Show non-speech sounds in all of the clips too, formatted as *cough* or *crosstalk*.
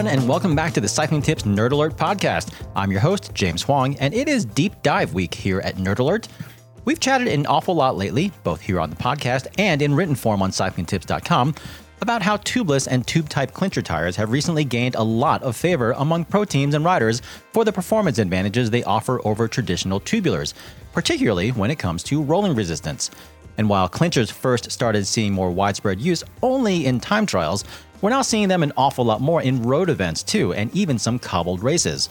everyone, and welcome back to the Cycling Tips Nerd Alert podcast. I'm your host, James Huang, and it is Deep Dive Week here at Nerd Alert. We've chatted an awful lot lately, both here on the podcast and in written form on cyclingtips.com, about how tubeless and tube type clincher tires have recently gained a lot of favor among pro teams and riders for the performance advantages they offer over traditional tubulars, particularly when it comes to rolling resistance. And while clinchers first started seeing more widespread use only in time trials, we're now seeing them an awful lot more in road events too, and even some cobbled races.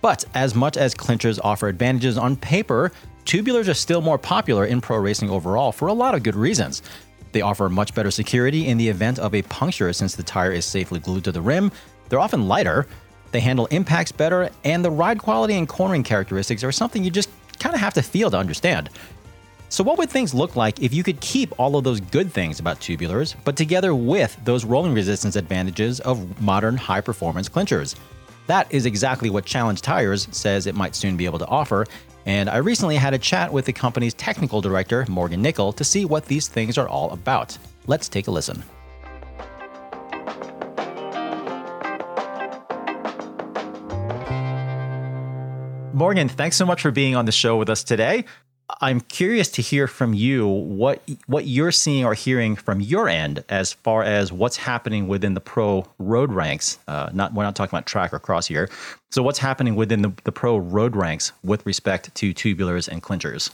But as much as clinchers offer advantages on paper, tubulars are still more popular in pro racing overall for a lot of good reasons. They offer much better security in the event of a puncture since the tire is safely glued to the rim. They're often lighter, they handle impacts better, and the ride quality and cornering characteristics are something you just kind of have to feel to understand. So, what would things look like if you could keep all of those good things about tubulars, but together with those rolling resistance advantages of modern high performance clinchers? That is exactly what Challenge Tires says it might soon be able to offer. And I recently had a chat with the company's technical director, Morgan Nicol, to see what these things are all about. Let's take a listen. Morgan, thanks so much for being on the show with us today. I'm curious to hear from you what what you're seeing or hearing from your end as far as what's happening within the pro road ranks. Uh, not we're not talking about track or cross here. So what's happening within the, the pro road ranks with respect to tubulars and clinchers?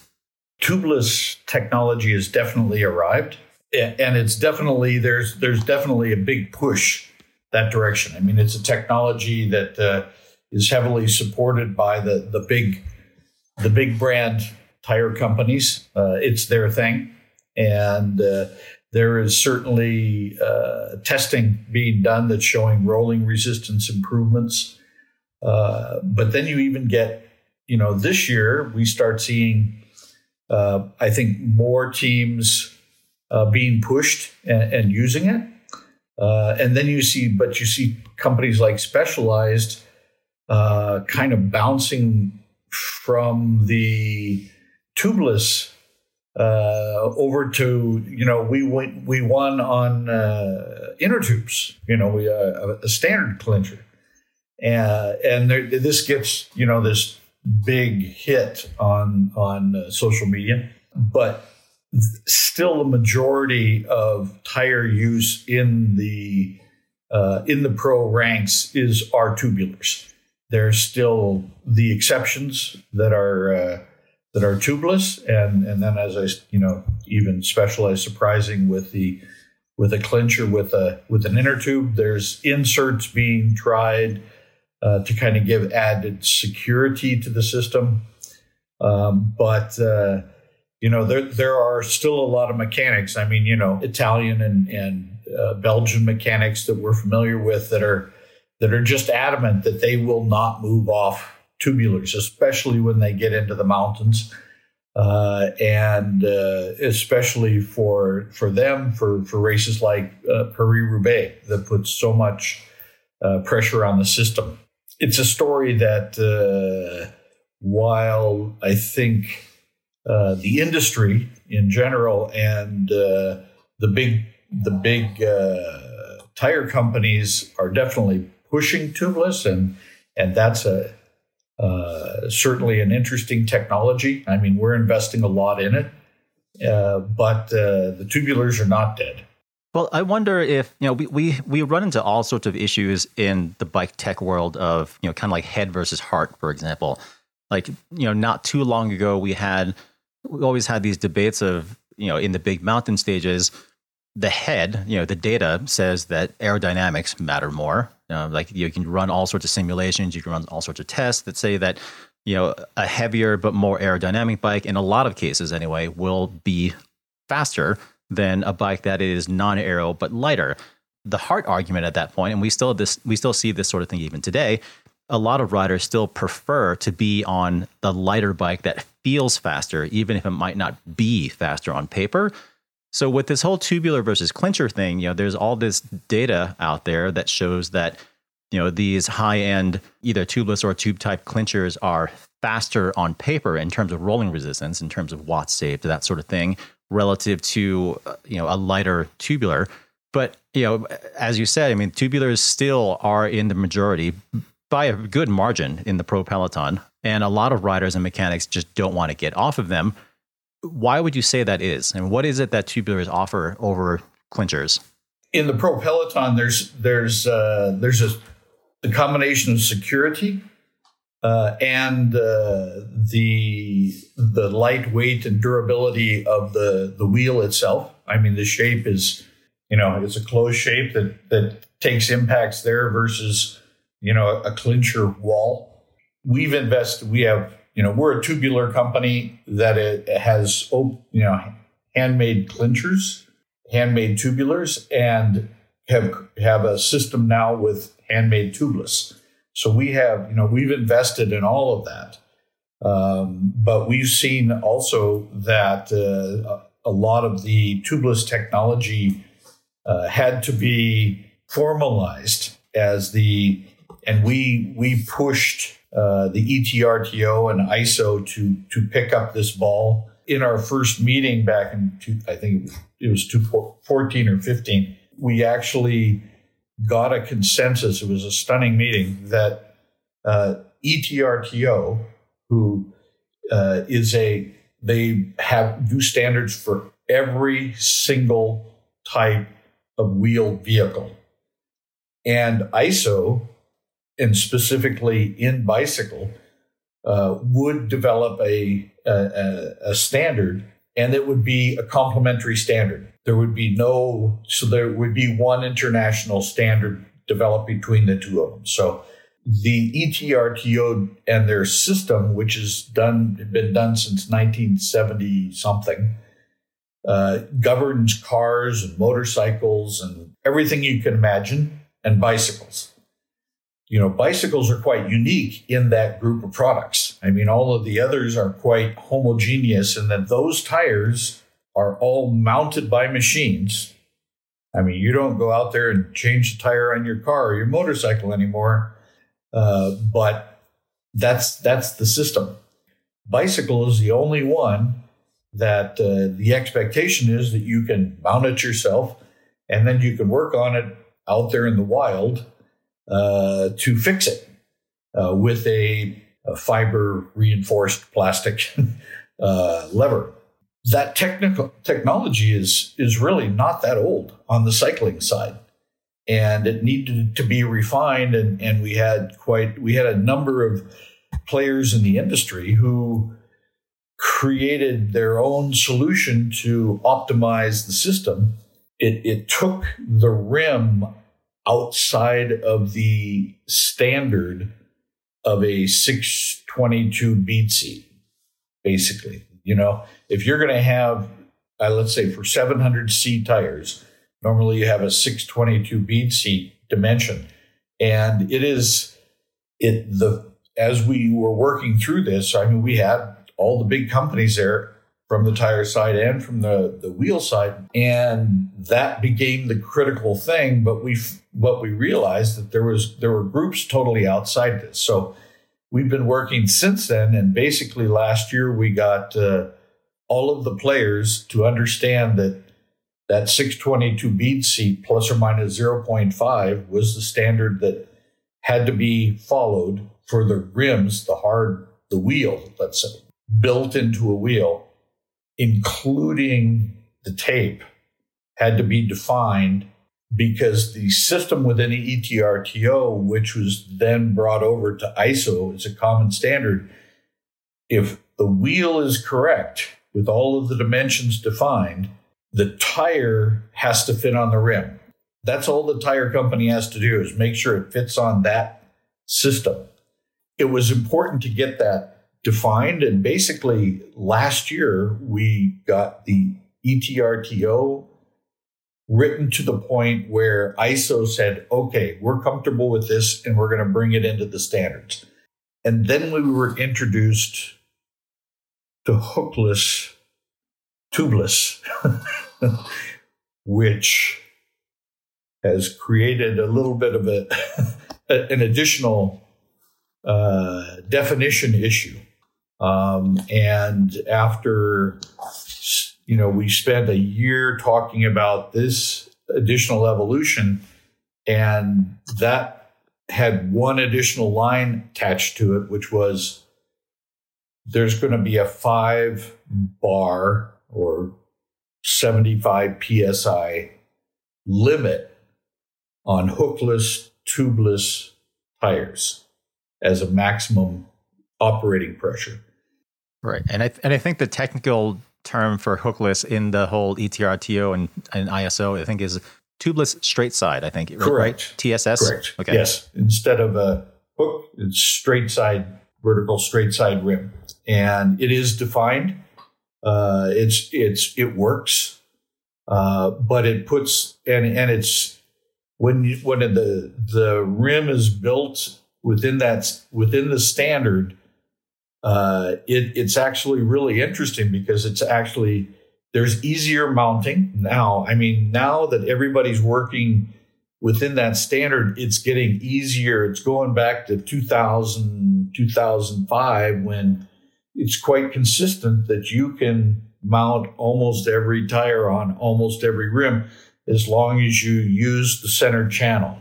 Tubeless technology has definitely arrived, and it's definitely there's there's definitely a big push that direction. I mean, it's a technology that uh, is heavily supported by the the big the big brand tire companies. Uh, it's their thing. And uh, there is certainly uh, testing being done that's showing rolling resistance improvements. Uh, but then you even get, you know, this year we start seeing, uh, I think, more teams uh, being pushed and, and using it. and then you see, but you see companies like Specialized kind of bouncing from the tubeless uh, over to you know we went, we won on uh, inner tubes. You know, we uh, a standard clincher, and and there, this gets you know this big hit on on uh, social media, but still the majority of tire use in the uh, in the pro ranks is our tubulars. There's still the exceptions that are uh, that are tubeless, and and then as I you know even specialized surprising with the with a clincher with a with an inner tube. There's inserts being tried uh, to kind of give added security to the system, um, but. Uh, you know there there are still a lot of mechanics. I mean, you know, Italian and and uh, Belgian mechanics that we're familiar with that are that are just adamant that they will not move off tubulars, especially when they get into the mountains. Uh, and uh, especially for for them for for races like uh, Paris Roubaix that puts so much uh, pressure on the system. It's a story that uh, while I think uh, the industry in general and the big the big tire companies are definitely pushing tubeless and and that's a uh, certainly an interesting technology. I mean, we're investing a lot in it, uh, but uh, the tubulars are not dead. Well, I wonder if you know we, we we run into all sorts of issues in the bike tech world of you know kind of like head versus heart, for example. Like you know, not too long ago, we had we always had these debates of you know in the big mountain stages the head, you know, the data says that aerodynamics matter more. Uh, like you can run all sorts of simulations, you can run all sorts of tests that say that you know a heavier but more aerodynamic bike, in a lot of cases anyway, will be faster than a bike that is non-aero but lighter. The heart argument at that point, and we still this we still see this sort of thing even today. A lot of riders still prefer to be on the lighter bike that feels faster, even if it might not be faster on paper so with this whole tubular versus clincher thing, you know, there's all this data out there that shows that you know these high end either tubeless or tube type clinchers are faster on paper in terms of rolling resistance, in terms of watts saved, that sort of thing, relative to uh, you know a lighter tubular. But you know, as you said, I mean, tubulars still are in the majority by a good margin in the pro peloton, and a lot of riders and mechanics just don't want to get off of them. Why would you say that is, and what is it that tubulars offer over clinchers? In the pro peloton, there's there's uh, there's a the combination of security uh, and uh, the the lightweight and durability of the the wheel itself. I mean, the shape is you know it's a closed shape that that takes impacts there versus you know a clincher wall. We've invested. We have you know we're a tubular company that it has you know handmade clinchers, handmade tubulars, and have have a system now with handmade tubeless. So we have, you know, we've invested in all of that. Um, but we've seen also that uh, a lot of the tubeless technology uh, had to be formalized as the, and we we pushed uh, the ETRTO and ISO to to pick up this ball in our first meeting back in two, I think it was 2014 or 15. We actually got a consensus. It was a stunning meeting that uh, ETRTO, who uh, is a they have do standards for every single type of wheeled vehicle, and ISO, and specifically in bicycle, uh, would develop a, a, a standard, and it would be a complementary standard there would be no, so there would be one international standard developed between the two of them. So the ETRTO and their system, which has done been done since 1970 something, uh, governs cars and motorcycles and everything you can imagine, and bicycles. You know, bicycles are quite unique in that group of products. I mean, all of the others are quite homogeneous, and that those tires are all mounted by machines. I mean, you don't go out there and change the tire on your car or your motorcycle anymore, uh, but that's that's the system. Bicycle is the only one that uh, the expectation is that you can mount it yourself, and then you can work on it out there in the wild uh, to fix it uh, with a, a, fiber reinforced plastic *laughs* uh, lever. That technical technology is is really not that old on the cycling side. And it needed to be refined and, and we had quite we had a number of players in the industry who created their own solution to optimize the system. It, it took the rim outside of the standard of a 622 bead seat basically you know, if you're going to have, uh, let's say for 700C tires, normally you have a 622 bead seat dimension. And it is, it, the, as we were working through this, I mean, we had all the big companies there from the tire side and from the, the wheel side. And that became the critical thing. But we, what we realized that there was, there were groups totally outside this. So we've been working since then. And basically, last year we got uh, all of the players to understand that that 622 bead seat plus or minus 0.5 was the standard that had to be followed for the rims, the hard, the wheel, let's say, built into a wheel, including the tape, had to be defined because the system within the ETRTO, which was then brought over to ISO as a common standard, if the wheel is correct with all of the dimensions defined, the tire has to fit on the rim. That's all the tire company has to do is make sure it fits on that system. It was important to get that defined. And basically, last year, we got the ETRTO written to the point where ISO said, okay, we're comfortable with this and we're going to bring it into the standards. And then we were introduced to hookless, tubeless, *laughs* which has created a little bit of a, *laughs* an additional uh, definition issue. Um, and after you know, we spent a year talking about this additional evolution, and that had one additional line attached to it, which was there's going to be a five bar or 75 psi limit on hookless, tubeless tires as a maximum operating pressure. Right. And I, and I think the technical term for hookless in the whole ETRTO and, and ISO, I think is tubeless straight side, I think. Correct. Right? TSS? Correct. Okay. Yes. Instead of a hook, it's straight side, vertical straight side rim. And it is defined. Uh, it's it's it works, uh, but it puts and and it's when you, when the the rim is built within that within the standard, uh, it, it's actually really interesting because it's actually there's easier mounting now. I mean, now that everybody's working within that standard, it's getting easier. It's going back to 2000, 2005 when it's quite consistent that you can mount almost every tire on almost every rim as long as you use the center channel.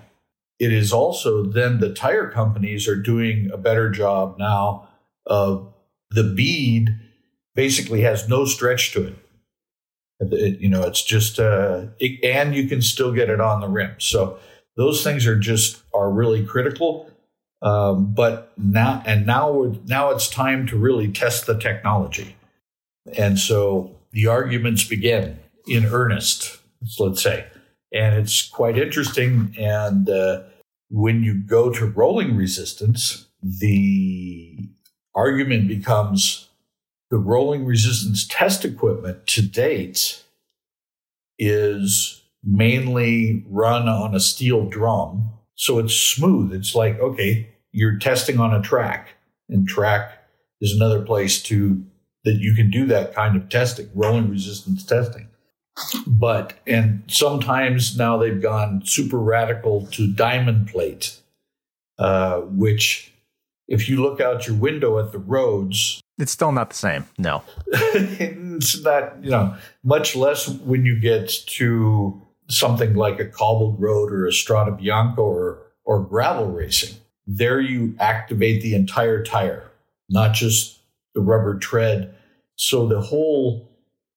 It is also then the tire companies are doing a better job now of the bead basically has no stretch to it. it you know, it's just, uh, it, and you can still get it on the rim. So those things are just, are really critical. Um, but now, and now, now it's time to really test the technology. And so the arguments begin in earnest, let's say. And it's quite interesting. And uh, when you go to rolling resistance, the argument becomes the rolling resistance test equipment to date is mainly run on a steel drum. So it's smooth. It's like, okay, you're testing on a track, and track is another place to that you can do that kind of testing, rolling resistance testing. But, and sometimes now they've gone super radical to diamond plate, uh, which, if you look out your window at the roads, it's still not the same. No. *laughs* it's not, you know, much less when you get to something like a cobbled road or a Strada Bianca or, or gravel racing. There you activate the entire tire, not just the rubber tread. So the whole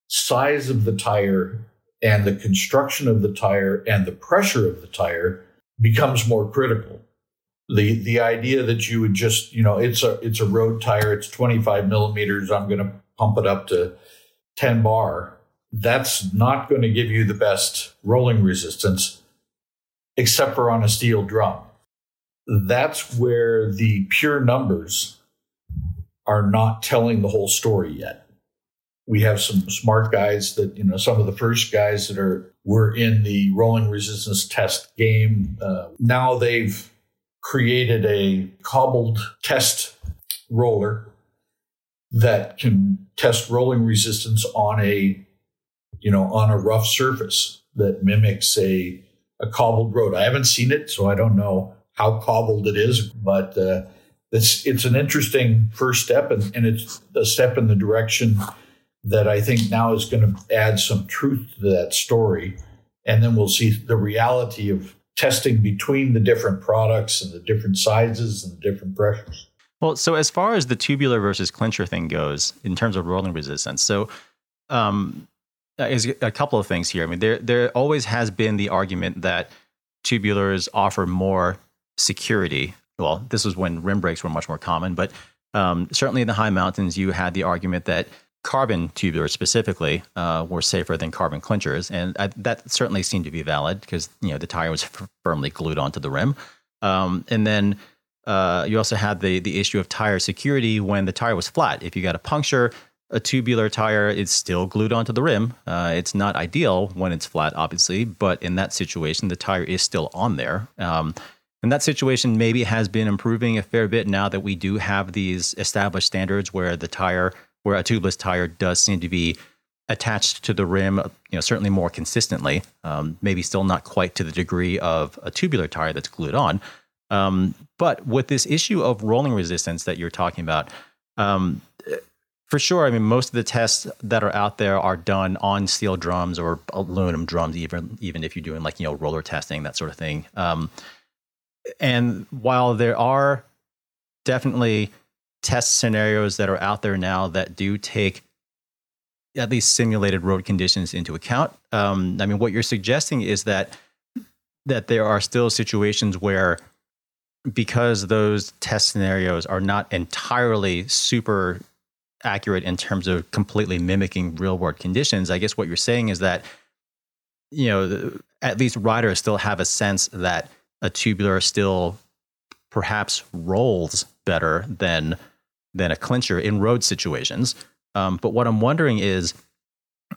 size of the tire and the construction of the tire and the pressure of the tire becomes more critical. The the idea that you would just, you know, it's a it's a road tire, it's 25 millimeters, I'm gonna pump it up to 10 bar. That's not going to give you the best rolling resistance, except for on a steel drum. That's where the pure numbers are not telling the whole story yet we have some smart guys that you know some of the first guys that are were in the rolling resistance test game uh, now they've created a cobbled test roller that can test rolling resistance on a you know on a rough surface that mimics a a cobbled road i haven't seen it so i don't know how cobbled it is but uh, it's it's an interesting first step and, and it's a step in the direction that I think now is going to add some truth to that story. And then we'll see the reality of testing between the different products and the different sizes and the different pressures. Well, so as far as the tubular versus clincher thing goes, in terms of rolling resistance, so um, is a couple of things here. I mean, there there always has been the argument that tubulars offer more security. Well, this was when rim brakes were much more common, but um, certainly in the high mountains, you had the argument that carbon tubulars specifically uh, were safer than carbon clinchers, and I, that certainly seemed to be valid because you know the tire was f- firmly glued onto the rim. Um, and then uh, you also had the the issue of tire security when the tire was flat. If you got a puncture, a tubular tire is still glued onto the rim. Uh, it's not ideal when it's flat, obviously, but in that situation, the tire is still on there. Um, and that situation maybe has been improving a fair bit now that we do have these established standards where the tire where a tubeless tire does seem to be attached to the rim, you know, certainly more consistently. Um, maybe still not quite to the degree of a tubular tire that's glued on. Um, but with this issue of rolling resistance that you're talking about, um, For sure. I mean, most of the tests that are out there are done on steel drums or aluminum drums, even even if you're doing like you know roller testing that sort of thing. Um, and while there are definitely test scenarios that are out there now that do take at least simulated road conditions into account, um, I mean, what you're suggesting is that that there are still situations where because those test scenarios are not entirely super accurate in terms of completely mimicking real world conditions. I guess what you're saying is that, you know, at least riders still have a sense that a tubular still perhaps rolls better than than a clincher in road situations. Um, but what I'm wondering is,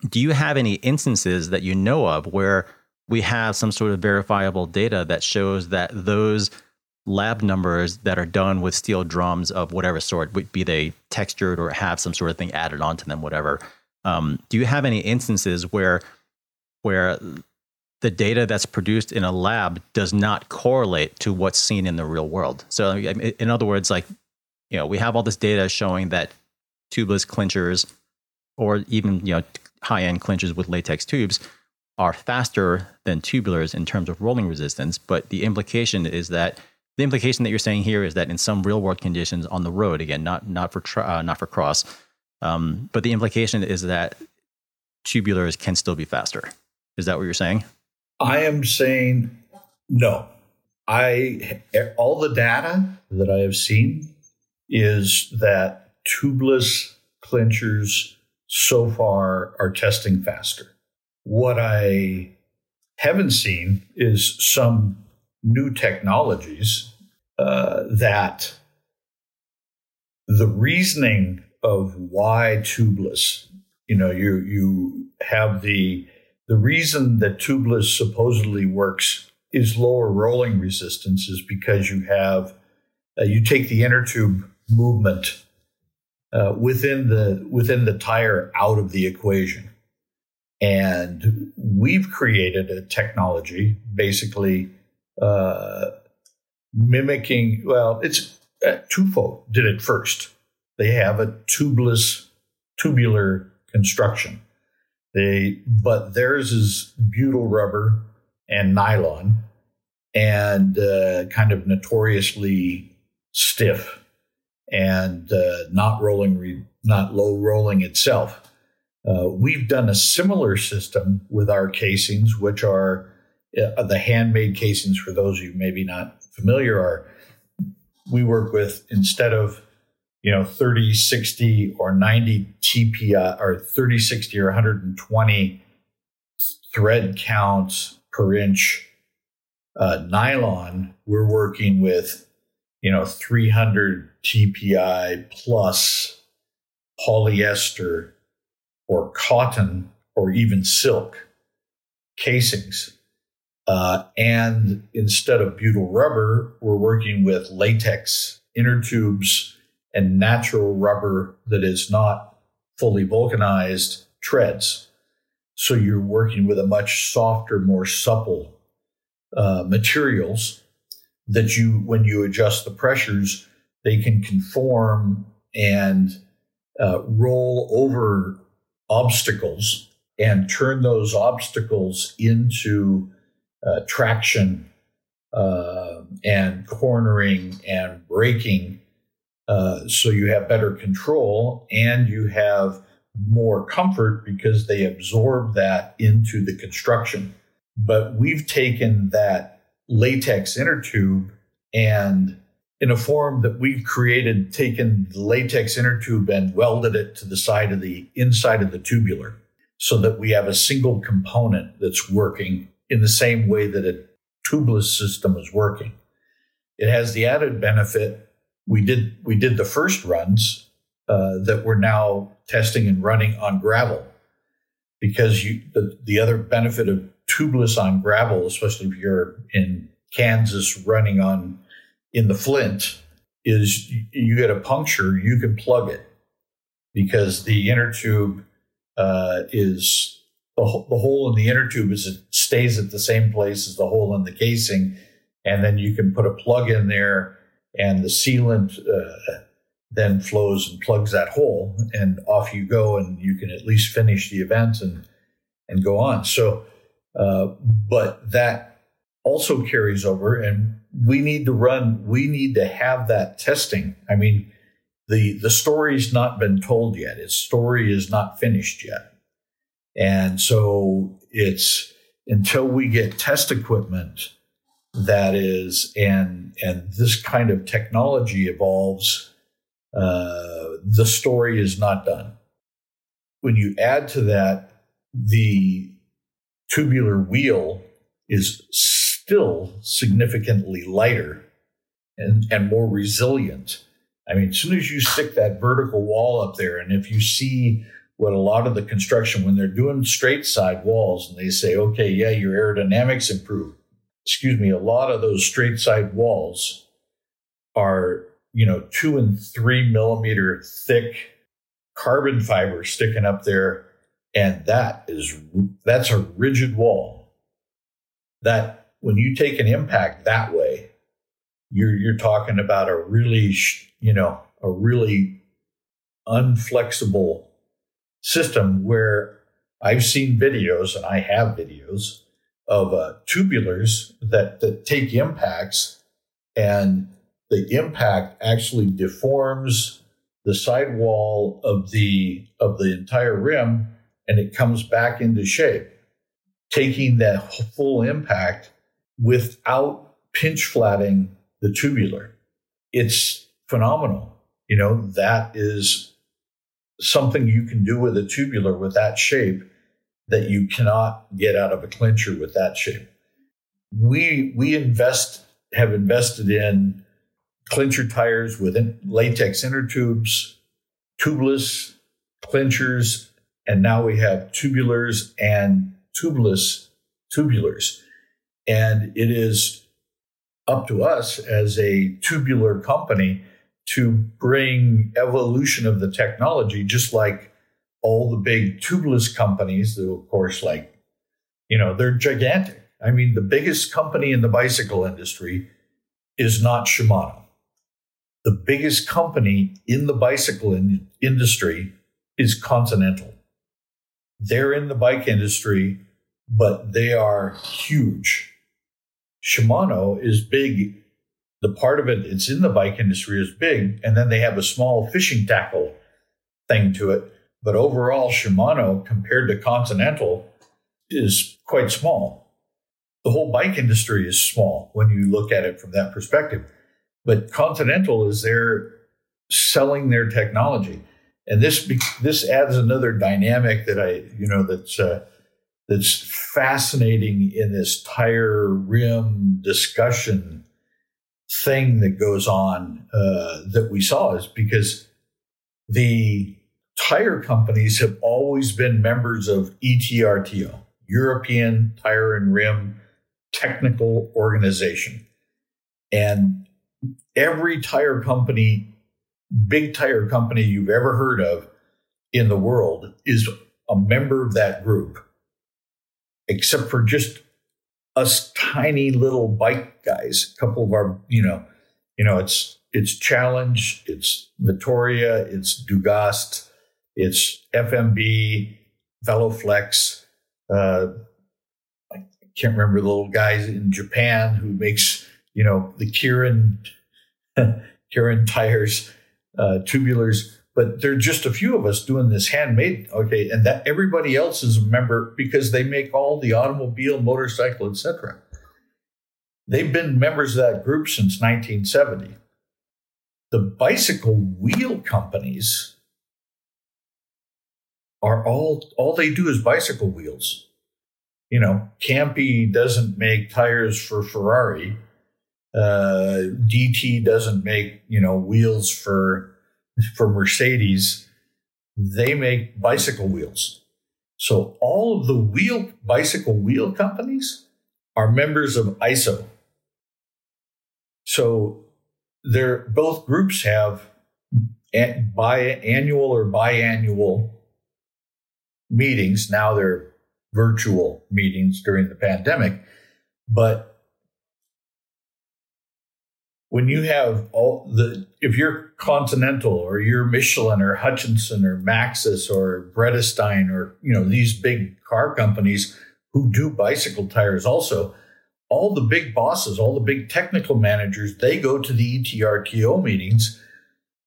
do you have any instances that you know of where we have some sort of verifiable data that shows that those lab numbers that are done with steel drums of whatever sort, be they textured or have some sort of thing added onto them, whatever. Um, do you have any instances where where the data that's produced in a lab does not correlate to what's seen in the real world? So, in other words, like you know, we have all this data showing that tubeless clinchers, or even you know, high end clinchers with latex tubes, are faster than tubulars in terms of rolling resistance. But the implication is that the implication that you're saying here is that in some real world conditions on the road, again, not not for uh, not for cross, um, but the implication is that tubulars can still be faster. Is that what you're saying? I am saying no. I all the data that I have seen is that tubeless clinchers so far are testing faster. What I haven't seen is some new technologies uh, that the reasoning of why tubeless, you know, you you have the the reason that tubeless supposedly works is lower rolling resistance is because you have uh, you take the inner tube movement uh, within the within the tire out of the equation. And we've created a technology basically uh, mimicking, well, it's uh, Tufo, did it first. They have a tubeless, tubular construction. They, but theirs is butyl rubber and nylon and uh, kind of notoriously stiff and uh, not rolling, re- not low rolling itself. Uh, we've done a similar system with our casings, which are uh, the handmade casings. For those of you maybe not familiar, are we work with instead of you know 30, 60, or 90 TPI, or 30, 60, or 120 thread counts per inch uh, nylon. We're working with you know 300 TPI plus polyester or cotton or even silk casings. Uh, and instead of butyl rubber, we're working with latex inner tubes and natural rubber that is not fully vulcanized treads. So you're working with a much softer, more supple uh, materials that you, when you adjust the pressures, they can conform and uh, roll over obstacles and turn those obstacles into uh, traction uh, and cornering and braking. Uh, so you have better control and you have more comfort because they absorb that into the construction. But we've taken that latex inner tube and in a form that we've created, taken the latex inner tube and welded it to the side of the inside of the tubular so that we have a single component that's working in the same way that a tubeless system is working. It has the added benefit. We did we did the first runs uh, that we're now testing and running on gravel because you the, the other benefit of tubeless on gravel, especially if you're in Kansas running on in the flint is you get a puncture, you can plug it because the inner tube uh, is the, the hole in the inner tube is it stays at the same place as the hole in the casing, and then you can put a plug in there, and the sealant uh, then flows and plugs that hole, and off you go, and you can at least finish the event and and go on. So, uh, but that also carries over, and we need to run. We need to have that testing. I mean, the the story's not been told yet. Its story is not finished yet, and so it's until we get test equipment that is and and this kind of technology evolves uh, the story is not done when you add to that the tubular wheel is still significantly lighter and, and more resilient i mean as soon as you stick that vertical wall up there and if you see what a lot of the construction when they're doing straight side walls and they say okay yeah your aerodynamics improve excuse me, a lot of those straight side walls are, you know, two and three millimeter thick carbon fiber sticking up there. And that is, that's a rigid wall. That when you take an impact that way, you're, you're talking about a really, you know, a really unflexible system where I've seen videos and I have videos of uh, tubulars that, that take impacts, and the impact actually deforms the sidewall of the of the entire rim, and it comes back into shape, taking that full impact without pinch flatting the tubular. It's phenomenal. You know, that is something you can do with a tubular with that shape that you cannot get out of a clincher with that shape. We we invest have invested in clincher tires with latex inner tubes, tubeless clinchers, and now we have tubulars and tubeless tubulars. And it is up to us as a tubular company to bring evolution of the technology, just like all the big tubeless companies, that of course, like, you know, they're gigantic. I mean, the biggest company in the bicycle industry is not Shimano. The biggest company in the bicycle in- industry is Continental. They're in the bike industry, but they are huge. Shimano is big. The part of it it's in the bike industry is big, and then they have a small fishing tackle thing to it but overall, Shimano compared to Continental is quite small. The whole bike industry is small when you look at it from that perspective. But Continental is there selling their technology. And this this adds another dynamic that I, you know, that's uh, that's fascinating in this tire rim discussion thing that goes on uh, that we saw is because the tire companies have always been members of ETRTO, European Tire and Rim Technical Organization. And every tire company, big tire company you've ever heard of in the world is a member of that group, except for just us tiny little bike guys. A couple of our, you know, you know, it's it's Challenge, it's Vittoria, it's Dugast, it's FMB, VeloFlex. Uh, I can't remember the little guys in Japan who makes you know the Kirin *laughs* Kirin tires, uh, tubulars. But there are just a few of us doing this handmade. Okay, and that everybody else is a member because they make all the automobile, motorcycle, etc. They've been members of that group since 1970. The bicycle wheel companies are all all they do is bicycle wheels. You know, Campy doesn't make tires for Ferrari. Uh, DT doesn't make you know wheels for for Mercedes. They make bicycle wheels. So all of the wheel bicycle wheel companies are members of ISO. So they're both groups have biannual or biannual meetings. Now they're virtual meetings during the pandemic. But when you have all the if you're Continental or you're Michelin or Hutchinson or Maxxis or Vredestein or you know these big car companies who do bicycle tires also, all the big bosses, all the big technical managers, they go to the ETRTO meetings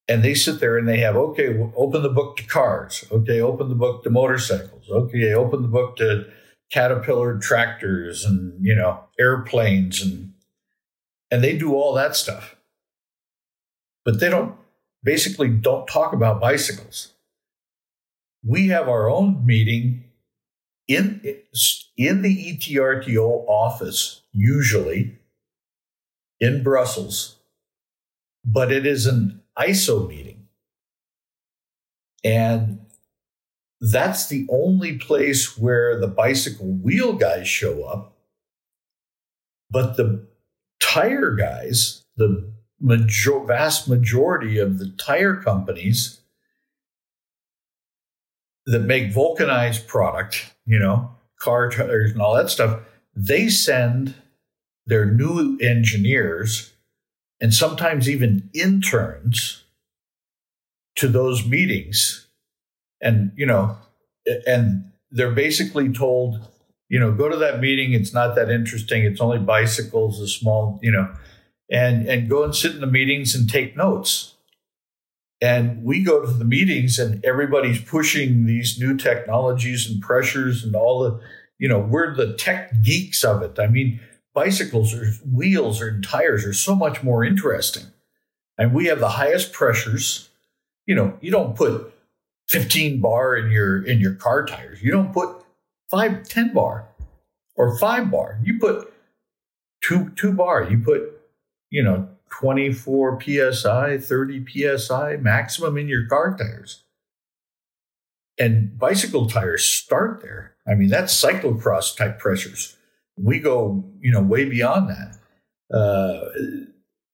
and they sit there and they have okay, open the book to cars, okay, open the book to motorcycles, okay, open the book to Caterpillar tractors and you know airplanes and and they do all that stuff. But they don't basically don't talk about bicycles. We have our own meeting in in the ETRTO office usually in Brussels, but it is an ISO meeting. And that's the only place where the bicycle wheel guys show up. But the tire guys, the major, vast majority of the tire companies that make vulcanized product, you know, car tires and all that stuff, they send their new engineers and sometimes even interns to those meetings. And, you know, and they're basically told, you know, go to that meeting. It's not that interesting. It's only bicycles, a small, you know, and and go and sit in the meetings and take notes. And we go to the meetings and everybody's pushing these new technologies and pressures and all the, you know, we're the tech geeks of it. I mean, bicycles or wheels or tires are so much more interesting. And we have the highest pressures. You know, you don't put 15 bar in your in your car tires. You don't put five, 10 bar or five bar. You put two, two bar. You put, you know, 24 psi, 30 psi maximum in your car tires. And bicycle tires start there. I mean, that's cyclocross type pressures. We go, you know, way beyond that. Uh,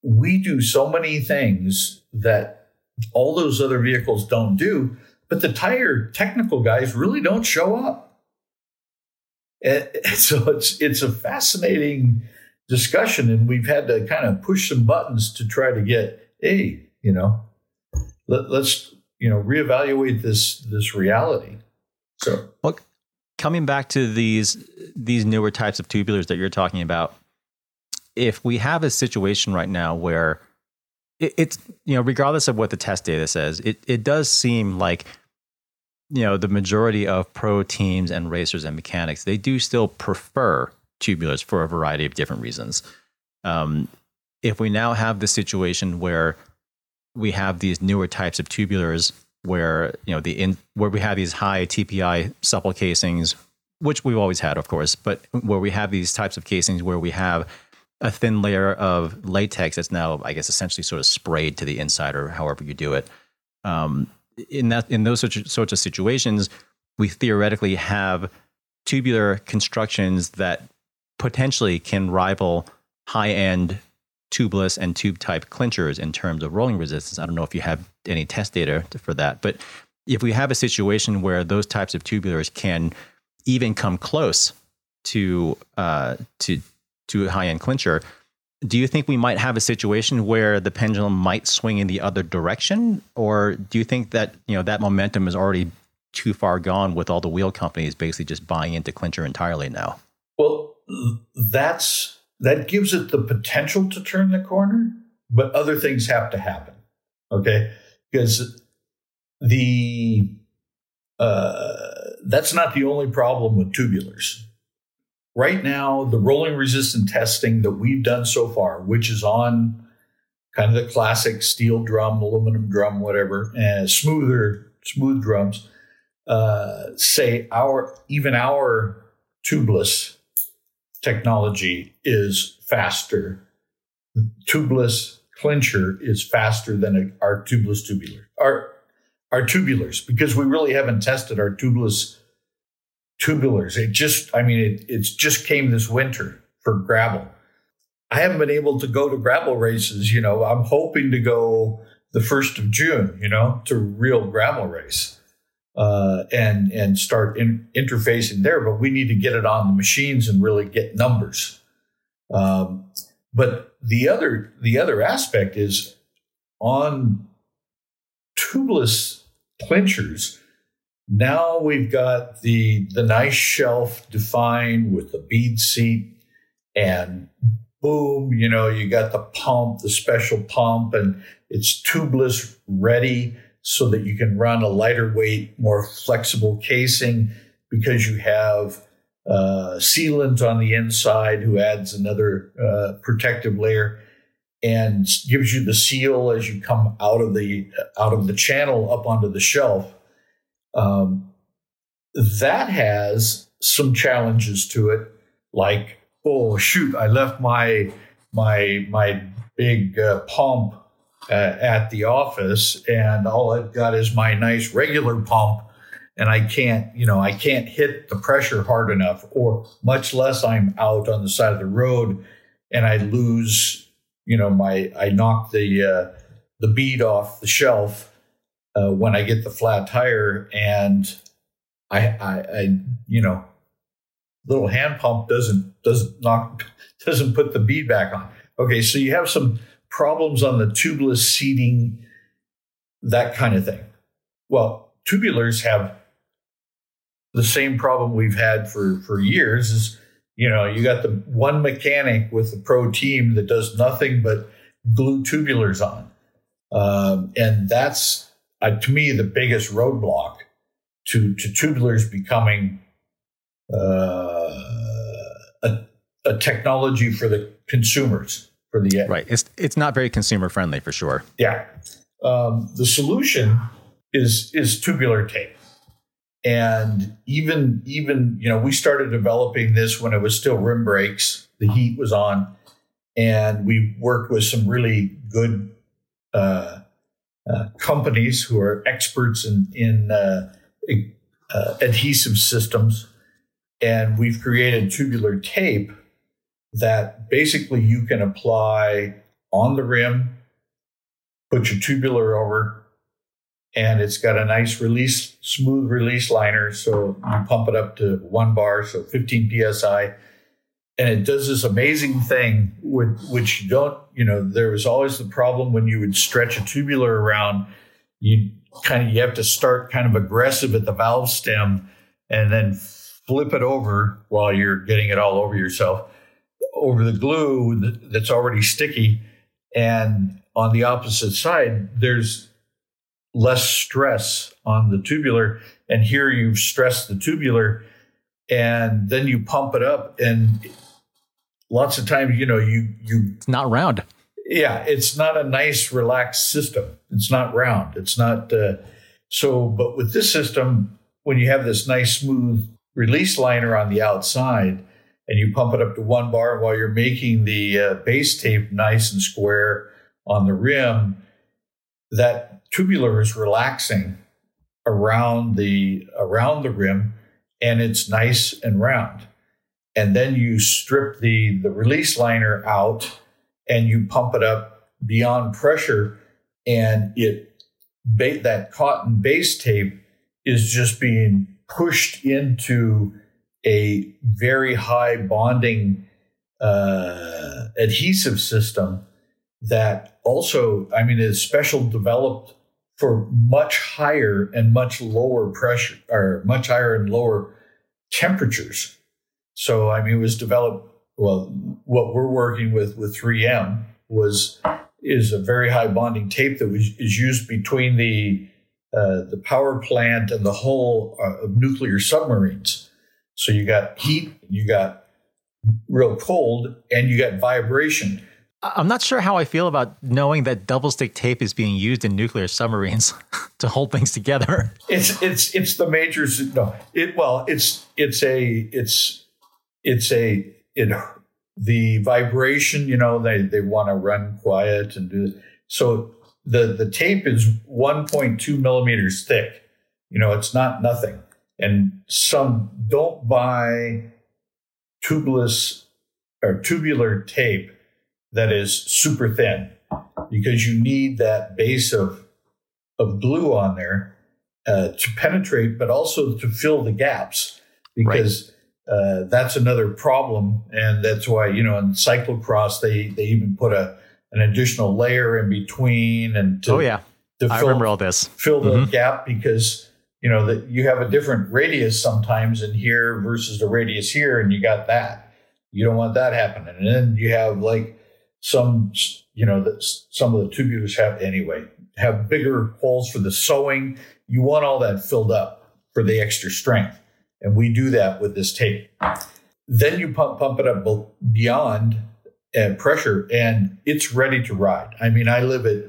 we do so many things that all those other vehicles don't do, but the tire technical guys really don't show up. *laughs* And so it's it's a fascinating discussion, and we've had to kind of push some buttons to try to get, hey, you know, let, us you know reevaluate this this reality. So, well, coming back to these these newer types of tubulars that you're talking about, if we have a situation right now where it, it's you know regardless of what the test data says, it it does seem like you know the majority of pro teams and racers and mechanics they do still prefer tubulars for a variety of different reasons. Um, if we now have the situation where we have these newer types of tubulars where you know the in where we have these high TPI supple casings, which we've always had, of course, but where we have these types of casings where we have a thin layer of latex that's now, I guess, essentially sort of sprayed to the inside, or however you do it. Um, in that in those sorts of situations, we theoretically have tubular constructions that potentially can rival high end tubeless and tube type clinchers in terms of rolling resistance. I don't know if you have any test data for that, but if we have a situation where those types of tubulars can even come close to uh, to to a high end clincher, do you think we might have a situation where the pendulum might swing in the other direction? Or do you think that you know that momentum is already too far gone with all the wheel companies basically just buying into clincher entirely now? Well that's that gives it the potential to turn the corner but other things have to happen okay? Because the uh, that's not the only problem with tubulars right now, the rolling resistant testing that we've done so far, which is on kind of the classic steel drum, aluminum drum, whatever, and smoother, smooth drums, uh, say our even our tubeless technology is faster. The tubeless clincher is faster than our tubeless tubular. Our our tubulars, because we really haven't tested our tubeless tubulars. It just, I mean, it, it's just came this winter for gravel. I haven't been able to go to gravel races. You know, I'm hoping to go the first of June. You know, to real gravel race uh, and and start in, interfacing there. But we need to get it on the machines and really get numbers. Um, but the other the other aspect is on tubeless clinchers. Now we've got the the nice shelf defined with the bead seat and boom, you know, you got the pump, the special pump, and it's tubeless ready so that you can run a lighter weight, more flexible casing because you have uh, sealant on the inside who adds another uh, protective layer and gives you the seal as you come out of the out of the channel up onto the shelf. Um, that has some challenges to it, like oh shoot, I left my my my big uh, pump uh, at the office, and all I've got is my nice regular pump, and I can't you know I can't hit the pressure hard enough, or much less I'm out on the side of the road, and I lose you know my I knock the uh, the bead off the shelf uh, when I get the flat tire, and I, I, I you know little hand pump doesn't doesn't knock *laughs* doesn't put the bead back on. Okay, so you have some problems on the tubeless seating, that kind of thing. Well, tubulars have the same problem we've had for for years. Is you know you got the one mechanic with the pro team that does nothing but glue tubulars on, um, and that's uh, to me the biggest roadblock to to tubulars becoming uh, a, a technology for the consumers for the right. It's it's not very consumer friendly for sure. Yeah, um, the solution is is tubular tape, and even even you know we started developing this when it was still rim brakes. The heat was on, and we worked with some really good uh, uh, companies who are experts in in uh, uh adhesive systems and we've created tubular tape that basically you can apply on the rim, put your tubular over, and it's got a nice release, smooth release liner. So you pump it up to one bar, so 15 psi. And it does this amazing thing, with, which you don't, you know, there was always the problem when you would stretch a tubular around, you kind of, you have to start kind of aggressive at the valve stem and then flip it over while you're getting it all over yourself over the glue that's already sticky. And on the opposite side, there's less stress on the tubular. And here you've stressed the tubular and then you pump it up. And lots of times, you know, you, you, it's not round. Yeah. It's not a nice, relaxed system. It's not round. It's not, uh, so, but with this system, when you have this nice, smooth release liner on the outside and you pump it up to one bar while you're making the uh, base tape nice and square on the rim, that tubular is relaxing around the around the rim and it's nice and round. And then you strip the the release liner out and you pump it up beyond pressure and it that cotton base tape is just being pushed into a very high bonding uh, adhesive system that also, I mean, is special developed for much higher and much lower pressure or much higher and lower temperatures. So, I mean, it was developed. Well, what we're working with with 3M was is a very high bonding tape that was is used between the uh, the power plant and the hull uh, of nuclear submarines. So you got heat, you got real cold, and you got vibration. I'm not sure how I feel about knowing that double stick tape is being used in nuclear submarines *laughs* to hold things together. It's it's it's the major no. It well, it's it's a it's it's a it the vibration. You know, they they want to run quiet and do so the the tape is 1.2 millimeters thick. You know, it's not nothing. And some don't buy tubeless or tubular tape that is super thin because you need that base of of glue on there uh, to penetrate, but also to fill the gaps because uh, that's another problem, and that's why you know in cyclocross they they even put a an additional layer in between and to, oh yeah, to I remember all this fill the mm-hmm. gap because you know that you have a different radius sometimes in here versus the radius here, and you got that. You don't want that happening, and then you have like some you know that some of the tubulars have anyway have bigger holes for the sewing. You want all that filled up for the extra strength. And we do that with this tape. Then you pump, pump it up beyond uh, pressure and it's ready to ride. I mean, I live at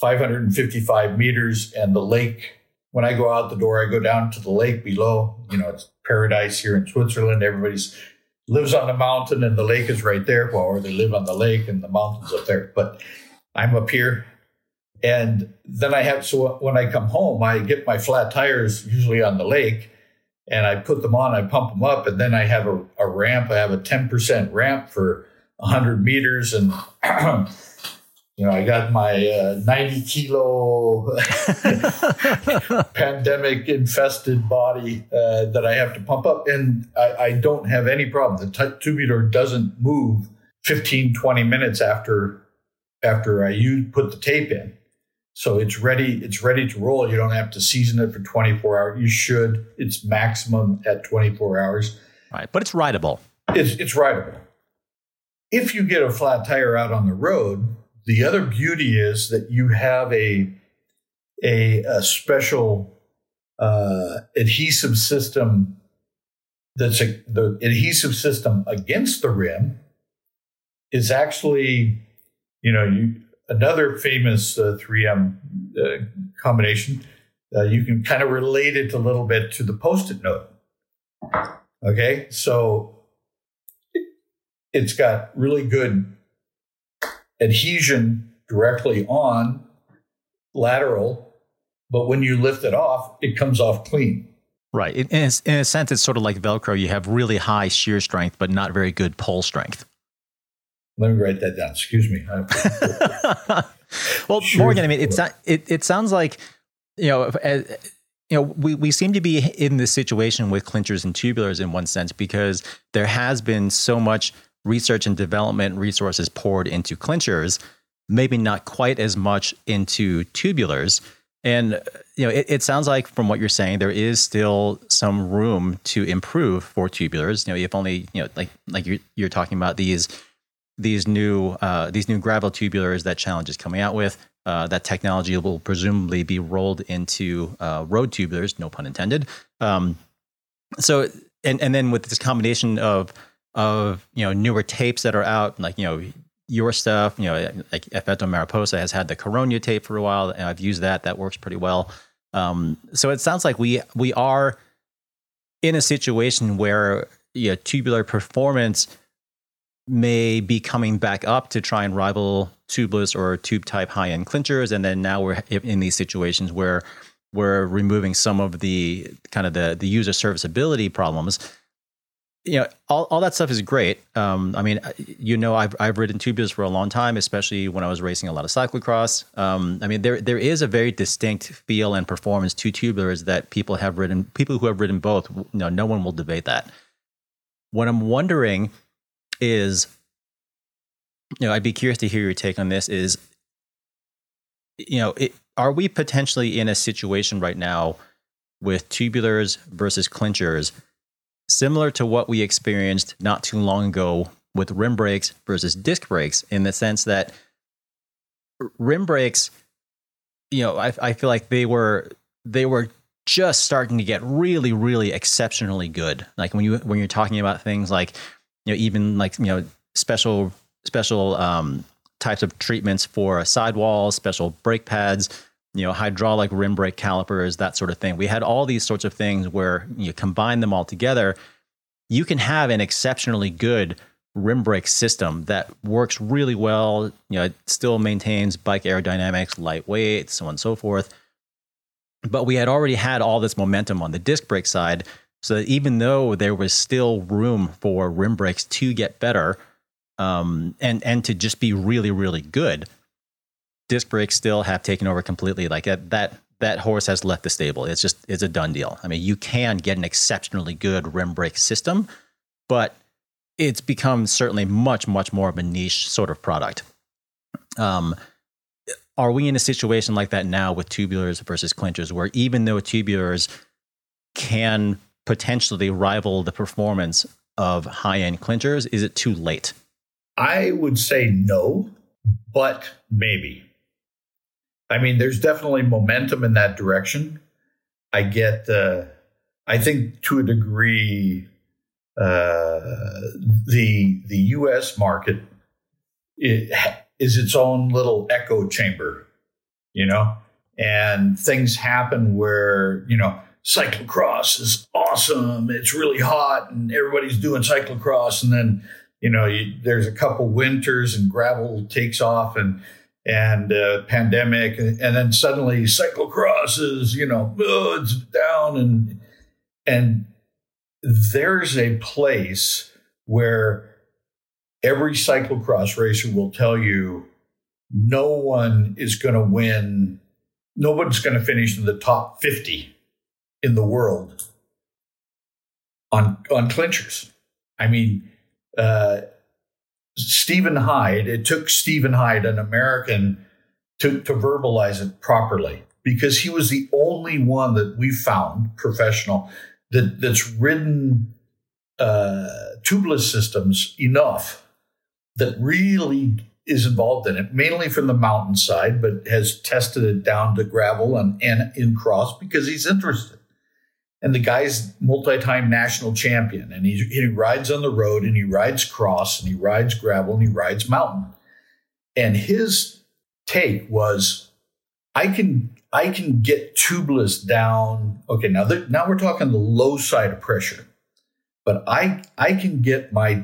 555 meters and the lake, when I go out the door, I go down to the lake below. You know, it's paradise here in Switzerland. Everybody's lives on the mountain and the lake is right there. Well, or they live on the lake and the mountains up there. But I'm up here and then I have, so when I come home, I get my flat tires usually on the lake and I put them on, I pump them up, and then I have a, a ramp. I have a 10% ramp for 100 meters. And, *clears throat* you know, I got my uh, 90 kilo *laughs* pandemic infested body uh, that I have to pump up. And I, I don't have any problem. The tubular doesn't move 15, 20 minutes after after I use, put the tape in. So it's ready. It's ready to roll. You don't have to season it for 24 hours. You should. It's maximum at 24 hours. Right, but it's rideable. It's it's rideable. If you get a flat tire out on the road, the other beauty is that you have a a, a special uh, adhesive system that's a, the adhesive system against the rim is actually you know you another famous uh, 3M uh, combination. Uh, you can kind of relate it a little bit to the post-it note. Okay, so it's got really good adhesion directly on lateral, but when you lift it off, it comes off clean. Right. In, in, a, in a sense, it's sort of like Velcro. You have really high shear strength, but not very good pull strength. Let me write that down. Excuse me. *laughs* well, sure. Morgan, I mean, it's not, it, it sounds like, you know, as, uh, you know, we, we seem to be in this situation with clinchers and tubulars in one sense because there has been so much research and development resources poured into clinchers, maybe not quite as much into tubulars. And you know, it, it, sounds like from what you're saying, there is still some room to improve for tubulars. You know, if only you know, like like you're you're talking about these these new uh, these new gravel tubulars that Challenge is coming out with. Uh, that technology will presumably be rolled into uh, road tubulars, no pun intended. Um, so, and and then with this combination of of you know newer tapes that are out, like you know your stuff, you know like Effetto Mariposa has had the Carogna tape for a while, and I've used that. That works pretty well. Um, so it sounds like we we are in a situation where you know, tubular performance may be coming back up to try and rival tubeless or tube type high end clinchers. And then now we're in these situations where we're removing some of the kind of the, the user serviceability problems. You know, all, all that stuff is great. Um, I mean, you know, I've, I've ridden tubeless for a long time, especially when I was racing a lot of cyclocross. Um, I mean, there there is a very distinct feel and performance to tubulars that people have ridden. People who have ridden both, you know, no one will debate that. What I'm wondering is you know i'd be curious to hear your take on this is you know it, are we potentially in a situation right now with tubulars versus clinchers similar to what we experienced not too long ago with rim brakes versus disc brakes in the sense that rim brakes you know I, I feel like they were they were just starting to get really really exceptionally good. Like when you when you're talking about things like you know even like you know special special um, types of treatments for sidewalls, special brake pads, you know, hydraulic rim brake calipers, that sort of thing. We had all these sorts of things where you combine them all together, you can have an exceptionally good rim brake system that works really well. You know, it still maintains bike aerodynamics, lightweight, so on and so forth. But we had already had all this momentum on the disc brake side. So even though there was still room for rim brakes to get better, um, and and to just be really really good, disc brakes still have taken over completely. Like that, that that horse has left the stable. It's just it's a done deal. I mean, you can get an exceptionally good rim brake system, but it's become certainly much much more of a niche sort of product. Um, are we in a situation like that now with tubulars versus clinchers, where even though tubulars can potentially rival the performance of high end clinchers, is it too late? I would say no, but maybe. I mean, there's definitely momentum in that direction. I get, uh, I think to a degree, uh, the the U.S. market it is its own little echo chamber, you know, and things happen where you know cyclocross is awesome, it's really hot, and everybody's doing cyclocross, and then you know you, there's a couple winters and gravel takes off and and uh, pandemic, and, then suddenly cyclocross is you know oh, it's down, and and there's a place where every cyclocross racer will tell you no one is going to win, nobody's going to finish in the top fifty in the world on on clinchers. I mean. Uh, Stephen Hyde, it took Stephen Hyde, an American, to, to verbalize it properly because he was the only one that we found professional that, that's ridden uh, tubeless systems enough that really is involved in it, mainly from the mountainside, but has tested it down to gravel and, and in cross because he's interested and the guy's multi-time national champion. And he, he rides on the road and he rides cross and he rides gravel and he rides mountain. And his take was i can i can get tubeless down. Okay now now we're talking the low side of pressure but i i can get my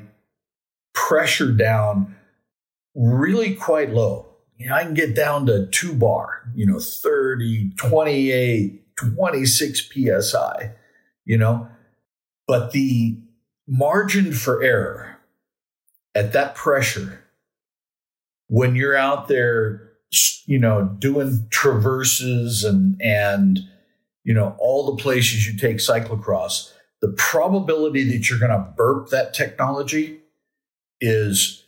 pressure down really quite low. You know i can get down to two bar you know 30 28 26 psi, you know, but the margin for error at that pressure when you're out there, you know, doing traverses and, and, you know, all the places you take cyclocross, the probability that you're going to burp that technology is,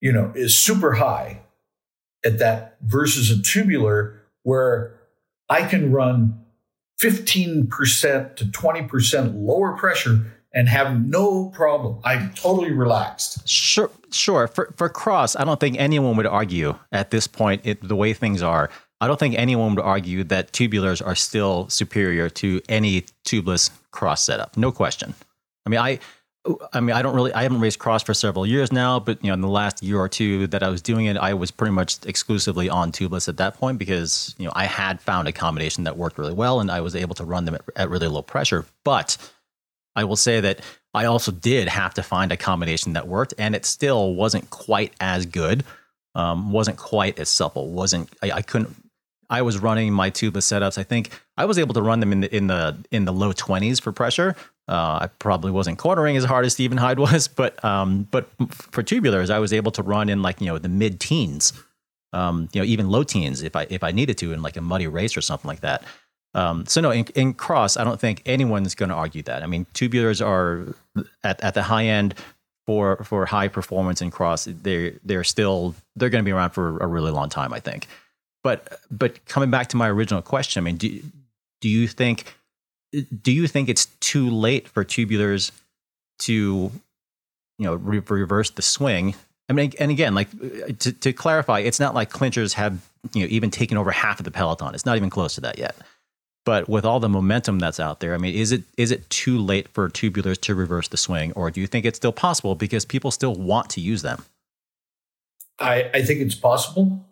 you know, is super high at that versus a tubular where I can run 15% to 20% lower pressure and have no problem. I'm totally relaxed. Sure, sure. For for cross, I don't think anyone would argue at this point, it, the way things are. I don't think anyone would argue that tubulars are still superior to any tubeless cross setup. No question. I mean, I I mean, I don't really, I haven't raced cross for several years now, but you know, in the last year or two that I was doing it, I was pretty much exclusively on tubeless at that point because you know I had found a combination that worked really well, and I was able to run them at, at really low pressure. But I will say that I also did have to find a combination that worked, and it still wasn't quite as good, um, wasn't quite as supple, wasn't I, I couldn't I was running my tubeless setups. I think I was able to run them in the in the in the low twenties for pressure. Uh, I probably wasn't quartering as hard as Stephen Hyde was, *laughs* but um, but for tubulars, I was able to run in like you know the mid teens, um, you know even low teens if I if I needed to in like a muddy race or something like that. Um, so no, in, in, cross, I don't think anyone's going to argue that. I mean, tubulars are at, at the high end for for high performance in cross. They they're still they're going to be around for a really long time. I think. But but coming back to my original question, I mean, do do you think do you think it's too late for tubulars to you know re- reverse the swing? I mean, and again, like to, to clarify, it's not like clinchers have you know even taken over half of the peloton. It's not even close to that yet. But with all the momentum that's out there, I mean, is it is it too late for tubulars to reverse the swing, or do you think it's still possible because people still want to use them? I, I think it's possible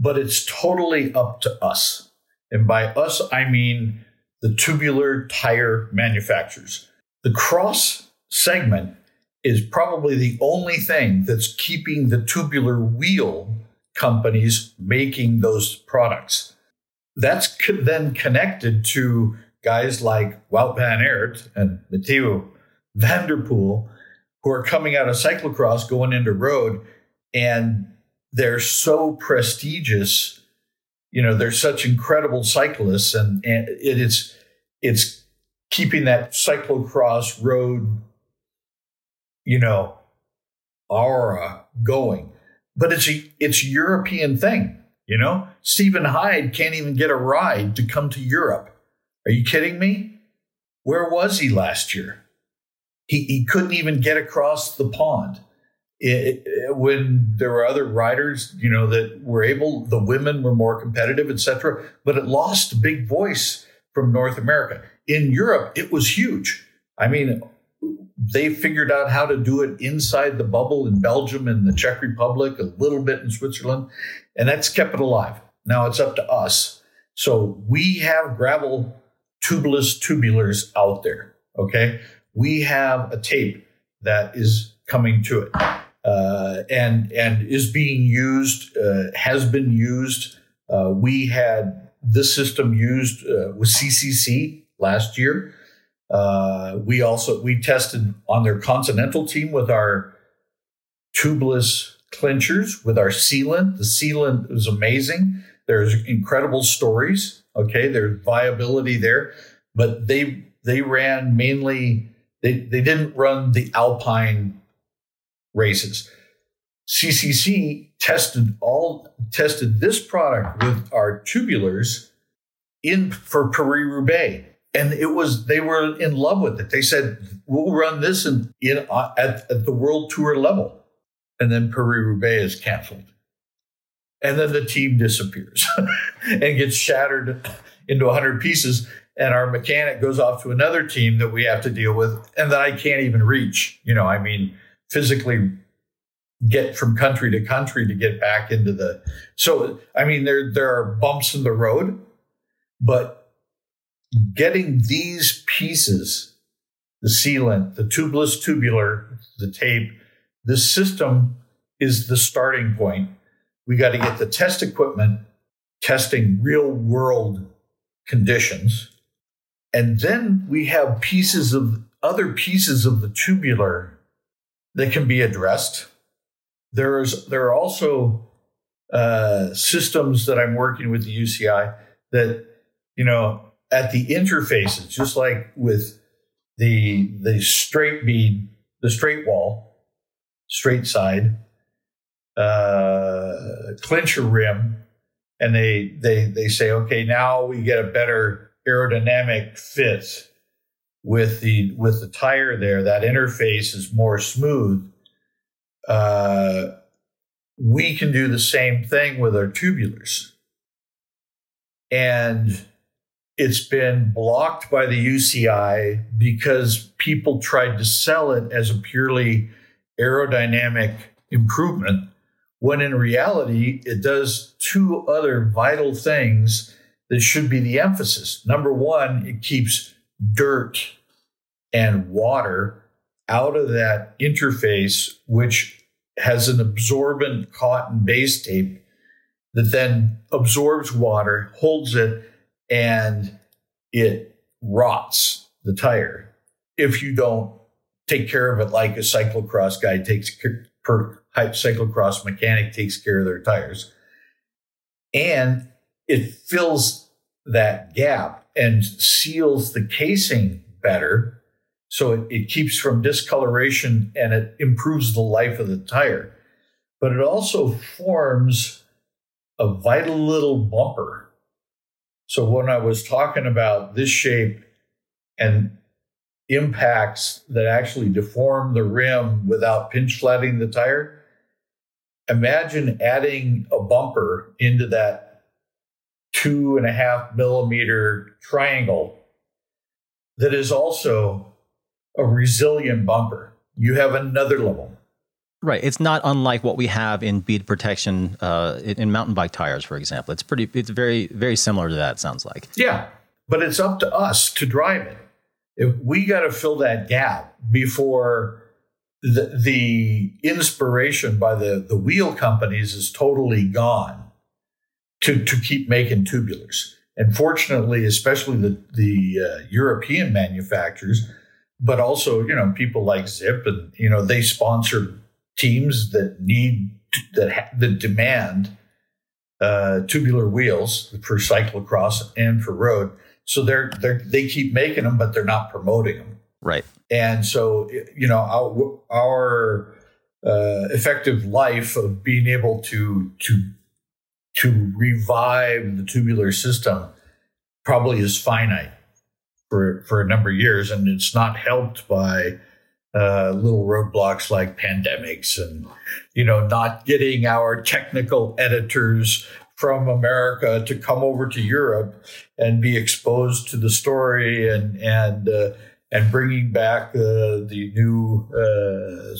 but it's totally up to us. And by us, I mean the tubular tire manufacturers. The cross segment is probably the only thing that's keeping the tubular wheel companies making those products. That's then connected to guys like Wout van Aert and Mathieu van der Poel, who are coming out of cyclocross going into road and they're so prestigious you know they're such incredible cyclists, and, and it is it's keeping that cyclocross road, you know, aura going. But it's a it's a European thing, you know. Stephen Hyde can't even get a ride to come to Europe. Are you kidding me? Where was he last year? He he couldn't even get across the pond. It, it, when there were other riders, you know, that were able, the women were more competitive, etc. But it lost a big voice from North America. In Europe, it was huge. I mean, they figured out how to do it inside the bubble in Belgium and the Czech Republic, a little bit in Switzerland, and that's kept it alive. Now it's up to us. So we have gravel tubeless tubulars out there. Okay. We have a tape that is coming to it uh, and, and is being used, uh, has been used. Uh, we had this system used uh, with CCC last year. Uh, we also we tested on their continental team with our tubeless clinchers with our sealant. The sealant was amazing. There's incredible stories. Okay, there's viability there, but they they ran mainly. They they didn't run the alpine races. CCC tested all tested this product with our tubulars in for Paris Roubaix and it was they were in love with it. They said we'll run this in, in uh, at, at the world tour level, and then Paris Roubaix is canceled, and then the team disappears *laughs* and gets shattered into hundred pieces. And our mechanic goes off to another team that we have to deal with, and that I can't even reach. You know, I mean, physically get from country to country to get back into the. So, I mean, there there are bumps in the road, but getting these pieces, the sealant, the tubeless tubular, the tape, this system is the starting point. We got to get the test equipment testing real world conditions. And then we have pieces of other pieces of the tubular that can be addressed. There's there are also uh, systems that I'm working with the UCI that you know at the interfaces, just like with the the straight bead, the straight wall, straight side, uh, clincher rim, and they they they say, okay, now we get a better aerodynamic fit with the with the tire there. That interface is more smooth. Uh, we can do the same thing with our tubulars, and it's been blocked by the UCI because people tried to sell it as a purely aerodynamic improvement, when in reality, it does two other vital things that should be the emphasis. Number one, it keeps dirt and water out of that interface, which has an absorbent cotton base tape that then absorbs water, holds it, and it rots the tire. If you don't take care of it like a cyclocross guy takes per cyclocross mechanic takes care of their tires. And it fills that gap and seals the casing better so it, it keeps from discoloration and it improves the life of the tire. But it also forms a vital little bumper. So when I was talking about this shape and impacts that actually deform the rim without pinch flatting the tire, imagine adding a bumper into that two and a half millimeter triangle that is also a resilient bumper. You have another level. Right. It's not unlike what we have in bead protection uh, in mountain bike tires, for example. It's pretty. It's very very similar to that. Sounds like. Yeah, but it's up to us to drive it. If we got to fill that gap before the, the inspiration by the the wheel companies is totally gone to to keep making tubulars. And fortunately, especially the the uh, European manufacturers, but also you know people like Zipp and you know they sponsor teams that need that that demand uh, tubular wheels for cyclocross and for road. So they're, they're they keep making them, but they're not promoting them. Right. And so you know our, our uh, effective life of being able to to to revive the tubular system probably is finite for for a number of years, and it's not helped by uh, little roadblocks like pandemics and you know not getting our technical editors from America to come over to Europe and be exposed to the story and and uh, and bringing back uh, the new uh,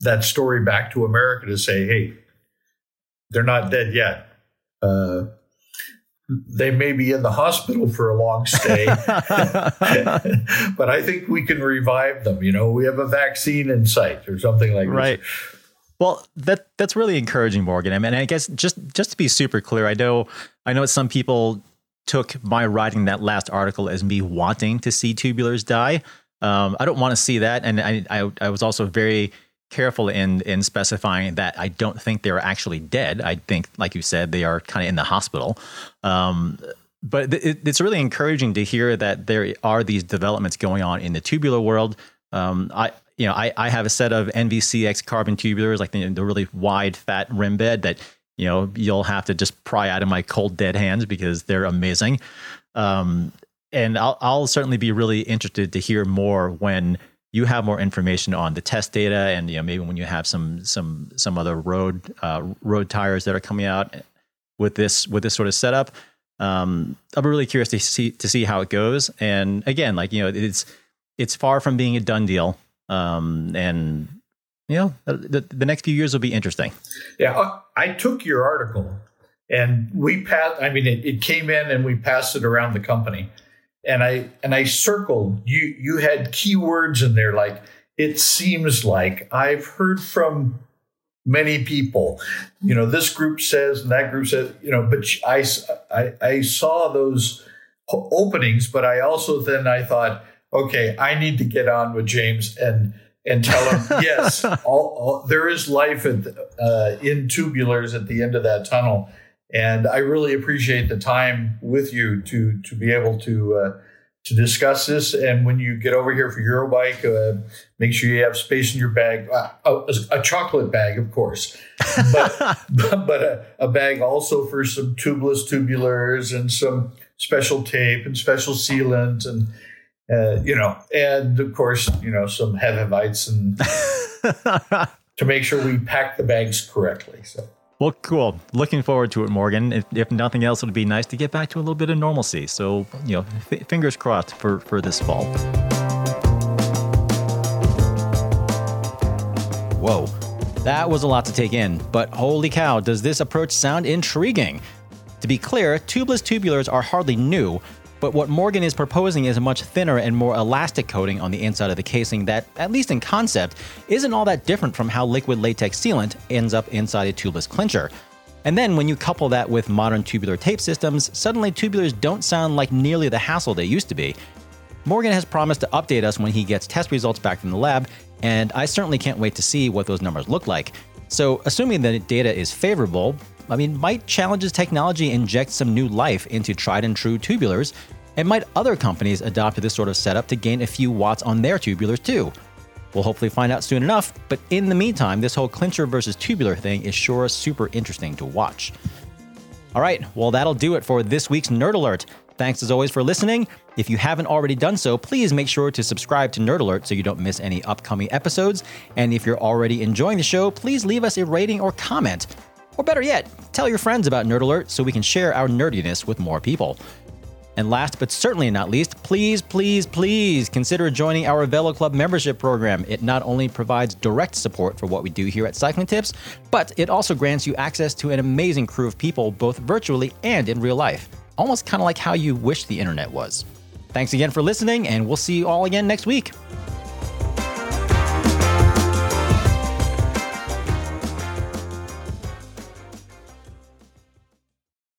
that story back to America to say, hey, they're not dead yet. Uh, they may be in the hospital for a long stay, *laughs* but I think we can revive them. You know, we have a vaccine in sight or something like right. this. Well, that that's really encouraging, Morgan. I mean, I guess just just to be super clear, I know I know some people took my writing that last article as me wanting to see tubulars die. Um, I don't want to see that, and I, I, I was also very careful in in specifying that I don't think they're actually dead. I think, like you said, they are kind of in the hospital. Um, but it, it's really encouraging to hear that there are these developments going on in the tubular world. Um, I you know I, I have a set of NVCX carbon tubulars, like the, the really wide, fat rim bed that you know you'll have to just pry out of my cold dead hands because they're amazing. Um, and I'll, I'll certainly be really interested to hear more when you have more information on the test data and you know maybe when you have some some some other road uh, road tires that are coming out with this with this sort of setup um, i'll be really curious to see to see how it goes. And again like you know it's it's far from being a done deal. Um, and you know the, the next few years will be interesting. Yeah i took your article and we passed i mean it, it came in and we passed it around the company and I and I circled you you had keywords in there like it seems like I've heard from many people. You know this group says and that group says you know but I I, I saw those openings but I also then I thought okay I need to get on with James and and tell him *laughs* yes all, all, there is life at, uh, in tubulars at the end of that tunnel and I really appreciate the time with you to to be able to uh, to discuss this. And when you get over here for Eurobike, uh, make sure you have space in your bag. Uh, a, a, chocolate bag, of course, but *laughs* but a, a, bag also for some tubeless tubulars and some special tape and special sealant and. Uh, you know, and of course, you know, some Heavivites and *laughs* to make sure we pack the bags correctly. So well, cool. Looking forward to it, Morgan. If, if, nothing else, it would be nice to get back to a little bit of normalcy. So, you know, f- fingers crossed for, for this fall. Whoa, that was a lot to take in, but holy cow, does this approach sound intriguing? To be clear, tubeless tubulars are hardly new, but what Morgan is proposing is a much thinner and more elastic coating on the inside of the casing that, at least in concept, isn't all that different from how liquid latex sealant ends up inside a tubeless clincher. And then when you couple that with modern tubular tape systems, suddenly tubulars don't sound like nearly the hassle they used to be. Morgan has promised to update us when he gets test results back from the lab, and I certainly can't wait to see what those numbers look like. So, assuming the data is favorable, I mean, might Challenge's technology inject some new life into tried and true tubulars? And might other companies adopt this sort of setup to gain a few watts on their tubulars too? We'll hopefully find out soon enough, but in the meantime, this whole clincher versus tubular thing is sure super interesting to watch. All right, well, that'll do it for this week's Nerd Alert. Thanks as always for listening. If you haven't already done so, please make sure to subscribe to Nerd Alert so you don't miss any upcoming episodes. And if you're already enjoying the show, please leave us a rating or comment. Or better yet, tell your friends about Nerd Alert so we can share our nerdiness with more people. And last but certainly not least, please, please, please consider joining our Velo Club membership program. It not only provides direct support for what we do here at Cycling Tips, but it also grants you access to an amazing crew of people, both virtually and in real life. Almost kind of like how you wish the internet was. Thanks again for listening, and we'll see you all again next week.